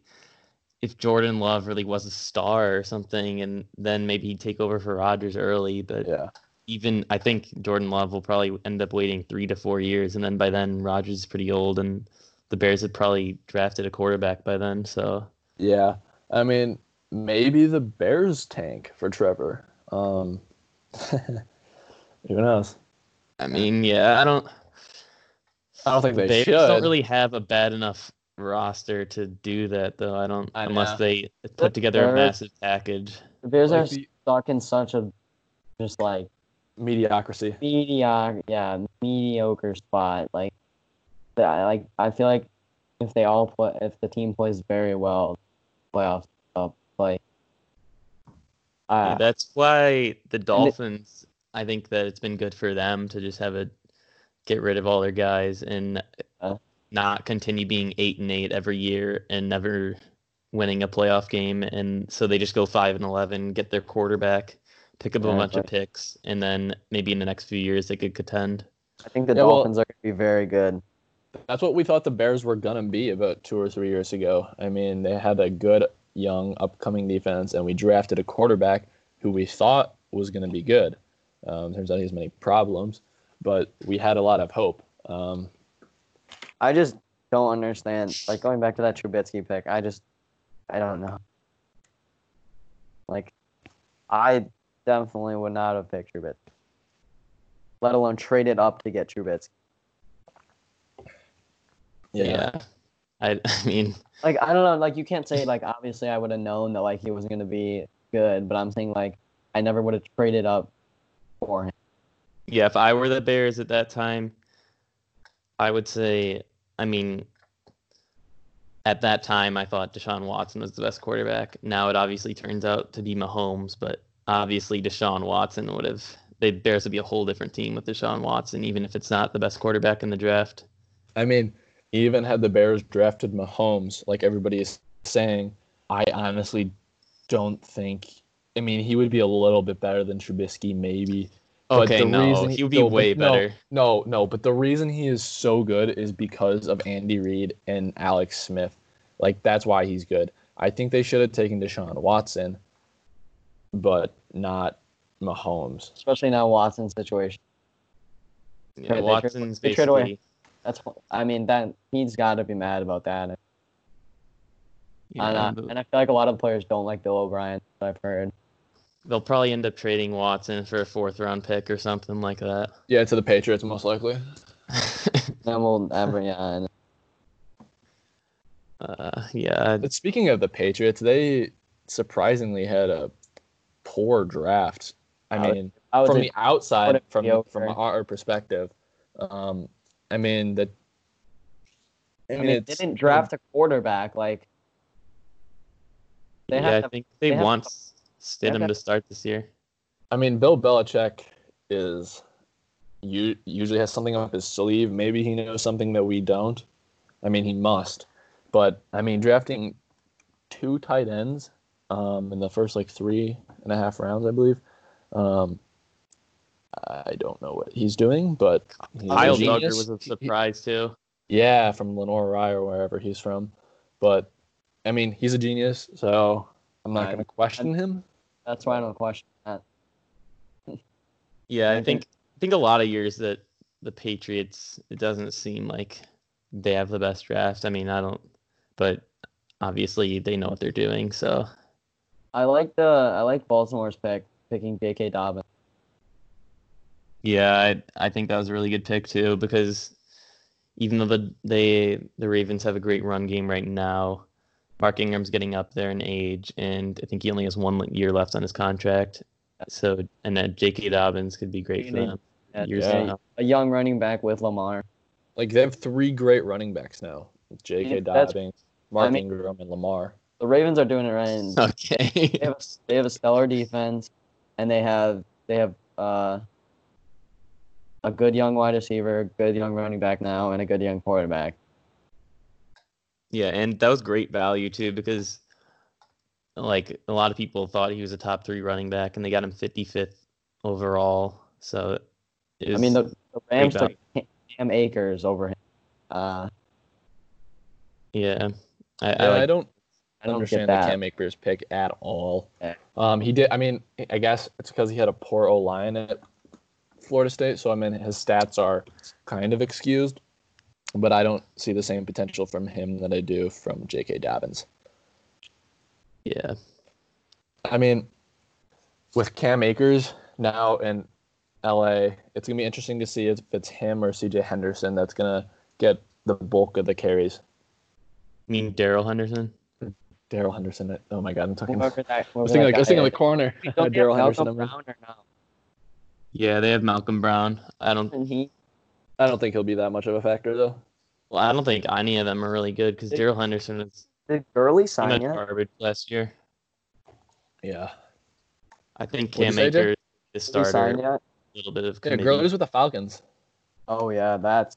if Jordan Love really was a star or something, and then maybe he'd take over for Rodgers early. But yeah, even I think Jordan Love will probably end up waiting three to four years, and then by then Rodgers is pretty old, and the Bears had probably drafted a quarterback by then. So yeah. I mean, maybe the Bears tank for Trevor. Um, who knows? I mean, yeah, I don't. I don't think The they Bears should. don't really have a bad enough roster to do that, though. I don't I unless know. they put together a Bears- massive package. The Bears Like are the stuck in such a just like mediocrity. mediocre, yeah, mediocre spot. Like, that, like I feel like if they all play, if the team plays very well, playoffs up. Like, Yeah, uh, that's why the Dolphins. I think that it's been good for them to just have a get rid of all their guys and Uh. Not continue being eight and eight every year and never winning a playoff game. And so they just go five and eleven, get their quarterback, pick up a bunch of picks, and then maybe in the next few years they could contend. I think the Yeah, well- Dolphins are going to be very good. That's what we thought the Bears were gonna be about two or three years ago. I mean, they had a good young upcoming defense, and we drafted a quarterback who we thought was gonna be good. Um, turns out he has many problems, but we had a lot of hope. Um, I just don't understand. Like going back to that Trubisky pick, I just, I don't know. Like, I definitely would not have picked Trubisky, let alone traded it up to get Trubisky. Yeah. I, I mean, Like I don't know. Like you can't say like obviously I would have known that like he was gonna be good, but I'm saying like I never would have traded up for him. yeah, if I were the Bears at that time, I would say, I mean, at that time, I thought Deshaun Watson was the best quarterback. Now it obviously turns out to be Mahomes, but obviously Deshaun Watson would have. The Bears would be a whole different team with Deshaun Watson, even if it's not the best quarterback in the draft. I mean, even had the Bears drafted Mahomes, like everybody is saying, I honestly don't think. I mean, he would be a little bit better than Trubisky, maybe. But Okay, the no, reason he would be no, way no, better. No, no, but the reason he is so good is because of Andy Reid and Alex Smith. Like that's why he's good. I think they should have taken Deshaun Watson, but not Mahomes. especially now Watson's situation. Yeah, They Watson's they trade away- basically. That's I mean that he's got to be mad about that. Yeah, and, uh, but and I feel like a lot of players don't like Bill O'Brien. I've heard. They'll probably end up trading Watson for a fourth round pick or something like that. Yeah, to the Patriots most likely. Then we'll ever yeah. And uh, yeah, But speaking of the Patriots, they surprisingly had a poor draft. I I would- mean, I was from a- the outside, from mediocre. from our perspective, um, I mean that. I mean, they didn't draft a quarterback like. They yeah, have I to, think they, they have want to- Stidham have to start this year. I mean, Bill Belichick is you usually has something up his sleeve. Maybe he knows something that we don't. I mean, he must. But I mean, drafting two tight ends um, in the first like three and a half rounds, I believe. Um, I don't know what he's doing, but he's a Kyle Dugger genius. was a He- he- surprise too. yeah, from Lenoir-Rhyne or wherever he's from. But I mean, he's a genius, so I'm not going to question him. That's why I don't question that. Yeah, I think I think a lot of years that the Patriots it doesn't seem like they have the best draft. I mean, I don't but obviously they know what they're doing, so I like the I like Baltimore's pick picking J.K. Dobbins. yeah, I I think that was a really good pick too because even though the they the Ravens have a great run game right now, Mark Ingram's getting up there in age and I think he only has one year left on his contract. So and then J.K. Dobbins could be great for need- them. Yeah, Years Yeah. a young running back with Lamar. Like they have three great running backs now: J.K. Dobbins, Mark I mean- Ingram, and Lamar. The Ravens are doing it right. And Okay. they have a, they have a stellar defense, and they have they have uh, a good young wide receiver, good young running back now, and a good young quarterback. Yeah, and that was great value too because like a lot of people thought he was a top three running back and they got him 55th overall. So it I mean, the, the Rams value. took Cam Akers over him. Uh, yeah, I, Yeah, I, like, I don't I don't understand get the. Cam Akers pick at all. Yeah. Um, he did. I mean, I guess it's because he had a poor O line at Florida State, so I mean his stats are kind of excused. But I don't see the same potential from him that I do from J.K. Dobbins. yeah, I mean, with Cam Akers now in LA, it's gonna be interesting to see if it's him or CJ Henderson that's gonna get the bulk of the carries. I mean Darrell Henderson. Darrell Henderson. Oh my God, I'm talking. I Whoever that, was thinking like I was thinking of the corner. Don't they have Darrell Henderson. Brown or no? Yeah, they have Malcolm Brown. I don't. And he I don't think he'll be that much of a factor though. Well, I don't think any of them are really good because Darrell Henderson is did Gurley pretty sign yet? garbage last year. Yeah. I think Cam say, Jay? Akers is Did he sign starter. A little bit of Yeah, committee. Gurley's with the Falcons. Oh yeah, that's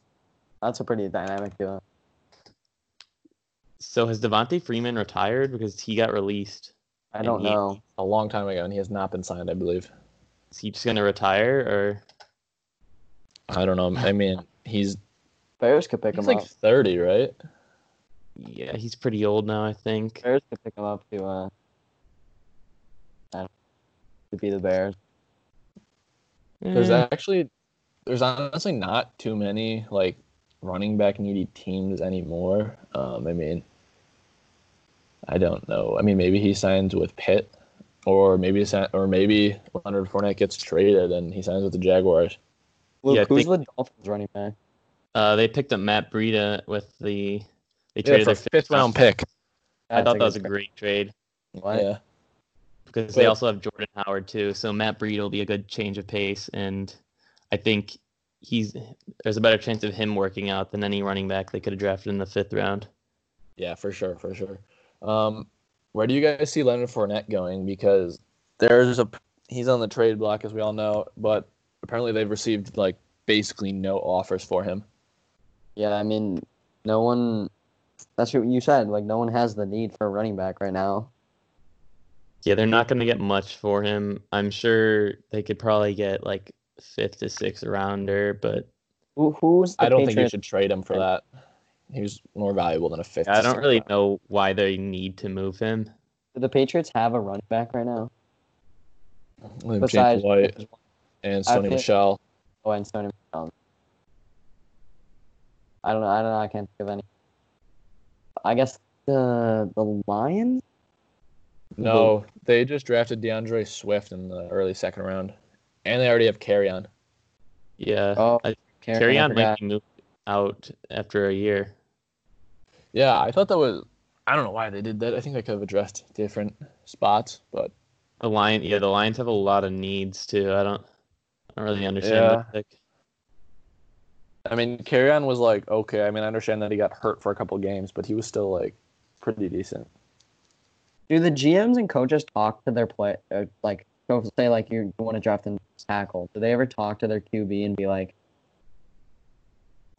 that's a pretty dynamic duo. So has Devonta Freeman retired because he got released? I don't he- know. A long time ago, and he has not been signed, I believe. Is he just gonna retire or? I don't know. I mean, he's Bears could pick him. he's him like up. 30, right? Yeah, he's pretty old now. I think. Bears could pick him up to uh I to be the Bears. There's Eh, actually there's honestly not too many like running back needy teams anymore. Um, I mean, I don't know. I mean, maybe he signs with Pitt, or maybe si- or maybe Leonard Fournette gets traded and he signs with the Jaguars. Luke, Yeah, who's think- the Dolphins running back? Uh, they picked up Matt Breida with the. They Yeah, traded for their fifth round pick. I thought that was a good great trade pick. What? Yeah, because they also have Jordan Howard too. So Matt Breida will be a good change of pace, and I think he's there's a better chance of him working out than any running back they could have drafted in the fifth round. Yeah, for sure, for sure. Um, where do you guys see Leonard Fournette going? Because there's a he's on the trade block, as we all know, but apparently they've received like basically no offers for him. Yeah, I mean, no one. That's what you said. Like, no one has the need for a running back right now. Yeah, they're not going to get much for him. I'm sure they could probably get like fifth to sixth rounder, but Who, who's the I don't think you should trade him for that. He was more valuable than a fifth. I don't really sixth know why they need to move him. Do the Patriots have a running back right now? round. James Besides, White and Sony Michel. oh, and Sony Michel. I don't know. I don't know. I can't think of any. I guess the the Lions. No, they just drafted D'Andre Swift in the early second round, and they already have Kerryon. Yeah, Oh, I- Carry Kerryon might be moved out after a year. Yeah, I thought that was. I don't know why they did that. I think they could have addressed different spots, but The Lions. yeah, the Lions have a lot of needs too. I don't, I don't really understand Yeah. that pick. I mean, Kerryon was like okay. I mean, I understand that he got hurt for a couple games, but he was still like pretty decent. Do the GMs and coaches talk to their play? Uh, like, go say like you want to draft a tackle. Do they ever talk to their QB and be like,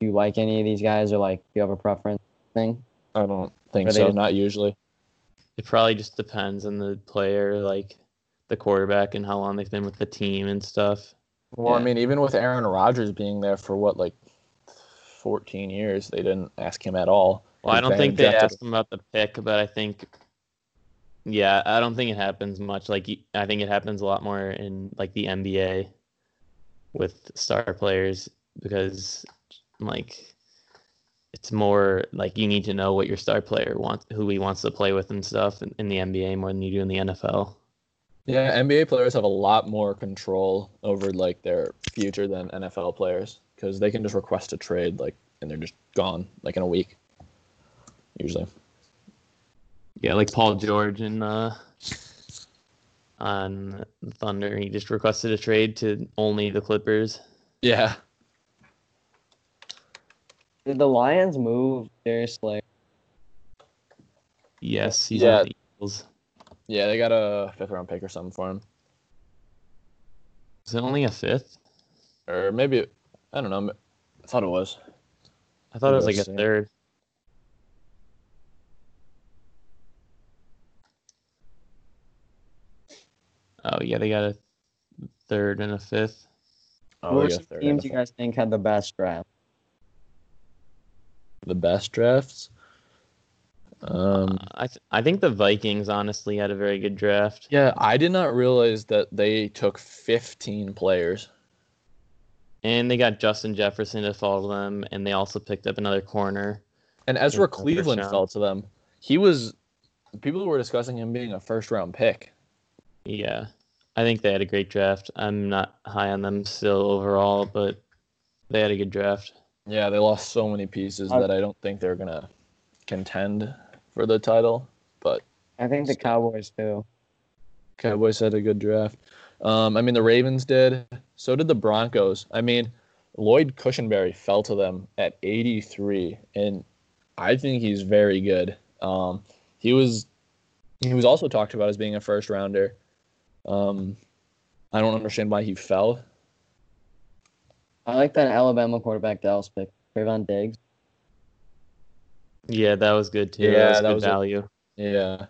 "Do you like any of these guys?" Or like, "Do you have a preference?" Thing. I don't think so. just- Not usually. It probably just depends on the player, like the quarterback and how long they've been with the team and stuff. Well, I mean, even with Aaron Rodgers being there for what like 14 years, they didn't ask him at all. Well, I don't think they asked him about the pick, but I think, yeah, I don't think it happens much. Like I think it happens a lot more in like the NBA with star players because like it's more like you need to know what your star player wants, who he wants to play with and stuff in, in the NBA more than you do in the NFL. Yeah, NBA players have a lot more control over like their future than NFL players because they can just request a trade like and they're just gone like in a week. Usually. Yeah, like Paul George and uh, on Thunder, he just requested a trade to only the Clippers. Yeah. Did the Lions move Darius Slay? Yes, he's Yeah. on the Eagles. Yeah, they got a fifth round pick or something for him. Is it only a fifth? Or maybe I don't know. I thought it was. I thought it was like a third. Oh yeah, they got a third and a fifth. Oh, Who are yeah, some teams and you guys think had the best draft? the best drafts. Um, I th- I think the Vikings honestly had a very good draft. yeah, I did not realize that they took 15 players. And they got Justin Jefferson to follow them, and they also picked up another corner. And Ezra Cleveland fell to them. He was. People were discussing him being a first round pick. Yeah, I think they had a great draft. I'm not high on them still overall, but they had a good draft. Yeah, they lost so many pieces I- that I don't think they're gonna contend for the title. But I think the Cowboys too. Cowboys had a good draft. Um, I mean, the Ravens did. So did the Broncos. I mean, Lloyd Cushenberry fell to them at 83, and I think he's very good. Um, he was he was also talked about as being a first rounder. Um, I don't understand why he fell. I like that Alabama quarterback Dallas pick, Trevon Diggs. Yeah, that was good too. Yeah, that was that good was a- value. Yeah,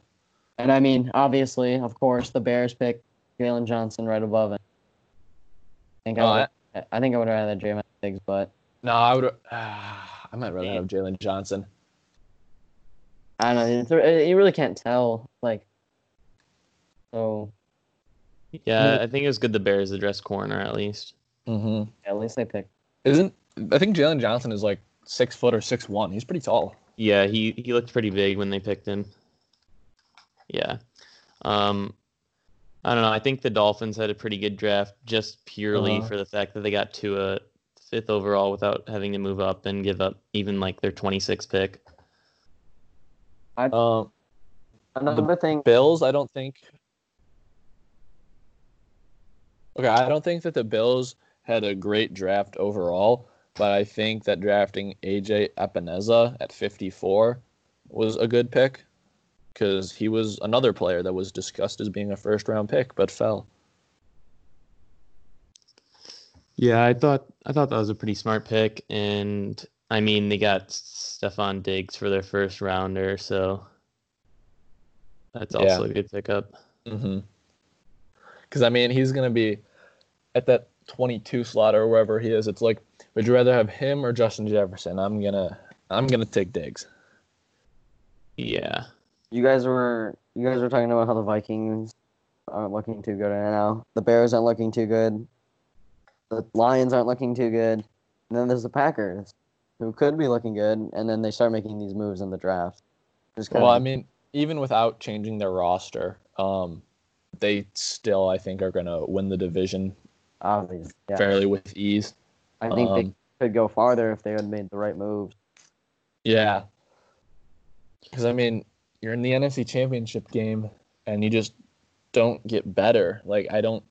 And I mean, obviously, of course, the Bears pick Jaylon Johnson right above it. I think I, Oh, would, I think I would have had Trevon Diggs, but no, I would. Uh, I might rather have Jaylon Johnson. I don't know. You really can't tell. Like, so Yeah, I think it was good the Bears addressed corner at least. Mm-hmm. at least they picked. Isn't I think Jaylon Johnson is like six foot or six one. He's pretty tall. Yeah, he he looked pretty big when they picked him. Yeah. Um I don't know. I think the Dolphins had a pretty good draft just purely Uh-huh. for the fact that they got to a fifth overall without having to move up and give up even like their 26th pick. Um, Another thing, Bills, I don't think. Okay, I don't think that the Bills had a great draft overall, but I think that drafting AJ Epenesa at 54 was a good pick because he was another player that was discussed as being a first round pick but fell. Yeah, I thought I thought that was a pretty smart pick, and I mean they got Stefon Diggs for their first rounder, so that's Yeah. also a good pickup. Mm-hmm. Because I mean, he's gonna be at that 22 slot or wherever he is. It's like, would you rather have him or Justin Jefferson? I'm gonna, I'm gonna take Diggs. Yeah, You guys were you guys were talking about how the Vikings aren't looking too good right now. The Bears aren't looking too good. The Lions aren't looking too good. And then there's the Packers, who could be looking good, and then they start making these moves in the draft. Just kind Well, I mean, even without changing their roster, um, they still, I think, are gonna win the division obvious. Yeah. fairly with ease. I think they Um, could go farther if they had made the right moves. Yeah. Because I mean, you're in the NFC Championship game, and you just don't get better. Like I don't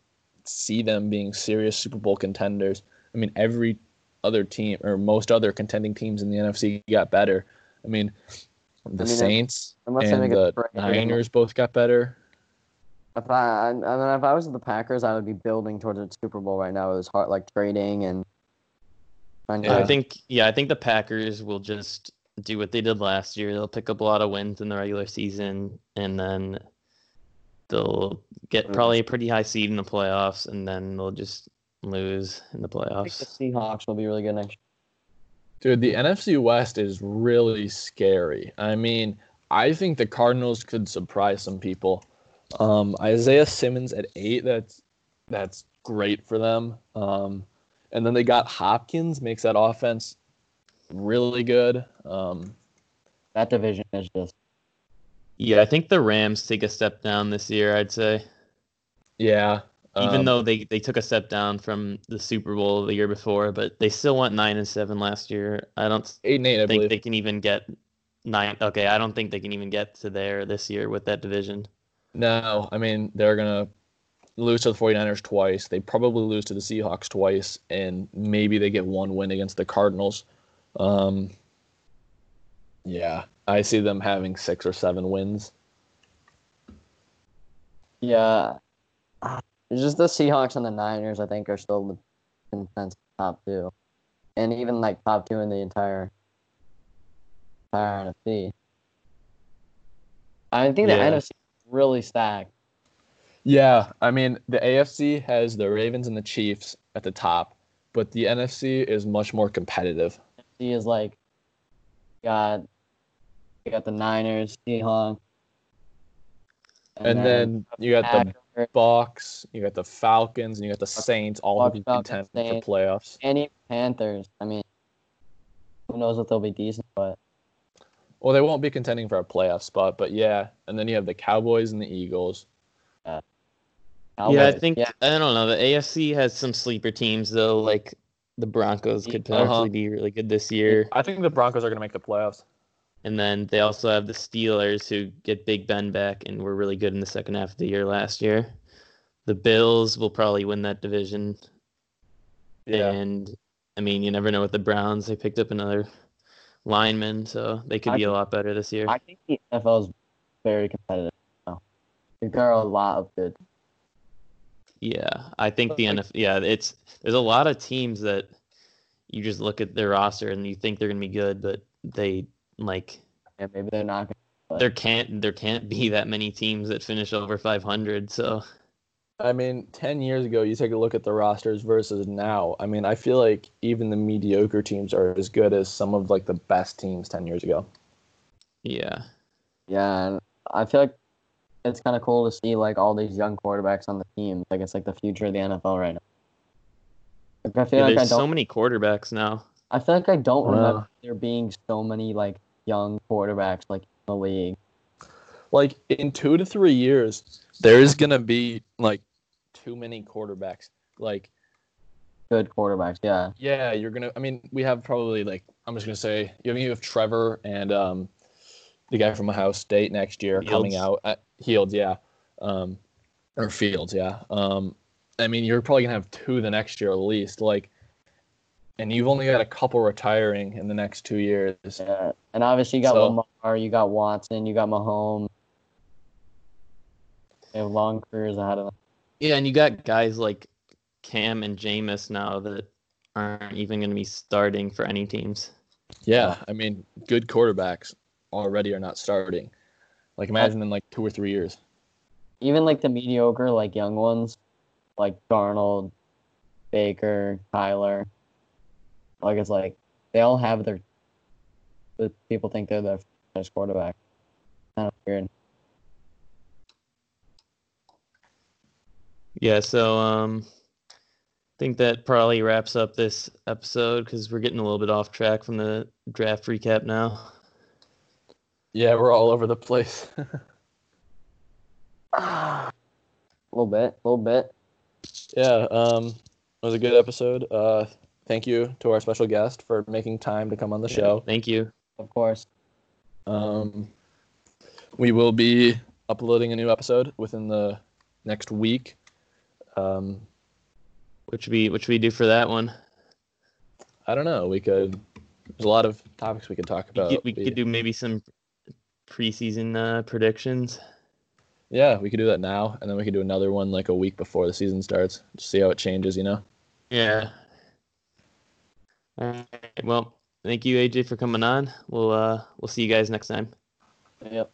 see them being serious Super Bowl contenders. I mean, every other team or most other contending teams in the NFC got better. I mean, the mean, if- Saints they and the. Niners both got better. If I, I, I mean, if I was the Packers, I would be building towards a Super Bowl right now. It was hard, like trading and. Trying to- I think yeah, I think the Packers will just do what they did last year. They'll pick up a lot of wins in the regular season, and then they'll get Mm. probably a pretty high seed in the playoffs, and then they'll just lose in the playoffs. I think the. Seahawks will be really good next year. Dude, the NFC West is really scary. I mean, I think the Cardinals could surprise some people. Um, Isaiah Simmons at eight, that's that's great for them. Um, and then they got Hopkins, makes that offense really good. Um, That division is just. Yeah, I think the Rams take a step down this year. I'd say, yeah, even um, though they they took a step down from the Super Bowl the year before, but they still went nine and seven last year. I don't eight and eight, I think believe. they can even get nine. Okay, I don't think they can even get to there this year with that division. No, I mean they're gonna lose to the 49ers twice. They probably lose to the Seahawks twice, and maybe they get one win against the Cardinals. Um, yeah, I see them having six or seven wins. Yeah. Ah, It's just the Seahawks and the Niners, I think, are still the consensus top two. And even like top two in the entire entire NFC. I think the Yeah. NFC is really stacked. Yeah, I mean the AFC has the Ravens and the Chiefs at the top, but the NFC is much more competitive. NFC is like got you got the Niners, Seahawks. And, then, you got the Packers, Bucs, you got the Falcons, and you got the Saints, all Bucs, to be Falcons, content Saints. for playoffs. Any Panthers. I mean, who knows if they'll be decent, but Well, they won't be contending for a playoff spot, but yeah. And then you have the Cowboys and the Eagles. yeah, I Cowboys, think yeah, I don't know. The AFC has some sleeper teams though, like the Broncos could potentially Uh-huh. be really good this year, I think the Broncos are going to make the playoffs. and then they also have the Steelers who get Big Ben back and were really good in the second half of the year last year. The Bills will probably win that division, Yeah. and I mean you never know with the Browns. They picked up another lineman, so they could I be a lot better this year. I think the NFL is very competitive. Now. I think there are a lot of good. Yeah, I think the Like- NFL. Yeah, it's there's a lot of teams that you just look at their roster and you think they're gonna be good, but they like Yeah, maybe they're not. But- there can't there can't be that many teams that finish over 500. So I mean, 10 years ago, you take a look at the rosters versus now. I mean, I feel like even the mediocre teams are as good as some of like the best teams 10 years ago. yeah, Yeah, and I feel like it's kind of cool to see like all these young quarterbacks on the team. Like it's like the future of the NFL right now. Like, I feel Yeah, like I there's don't. so many quarterbacks now. I feel like I don't Wow. remember there being so many like young quarterbacks like in the league. Like in two to three years, there's going to be like too many quarterbacks. Like, Good quarterbacks, yeah. yeah, you're going to, I mean, we have probably like, I'm just going to say, you have, you have Trevor and um, the guy from Ohio State next year coming out. At, Fields, yeah. Um, or Fields, yeah. Um, I mean, you're probably going to have two the next year at least. Like, and you've only got a couple retiring in the next two years. Yeah. And obviously you got So- Lamar, you got Watson, you got Mahomes. They have long careers ahead of them. Yeah, and you got guys like Cam and Jameis now that aren't even going to be starting for any teams. Yeah, I mean, good quarterbacks already are not starting. Like imagine in like two or three years. Even like the mediocre, like young ones, like Darnold, Baker, Kyler. Like it's like they all have their. The people think they're the best quarterback. Kind of weird. Yeah, so um, I think that probably wraps up this episode because we're getting a little bit off track from the draft recap now. Yeah, we're all over the place. A little bit, a little bit. yeah, um, it was a good episode. Uh, thank you to our special guest for making time to come on the show. Thank you. Of course. Um, we will be uploading a new episode within the next week. Um, which should we which should we do for that one? I don't know. We could. There's a lot of topics we could talk We about. could, we could do maybe some preseason uh, predictions. Yeah, we could do that now, and then we could do another one like a week before the season starts. Just see how it changes, you know. Yeah. All right. Well, thank you, AJ, for coming on. We'll uh we'll see you guys next time. Yep.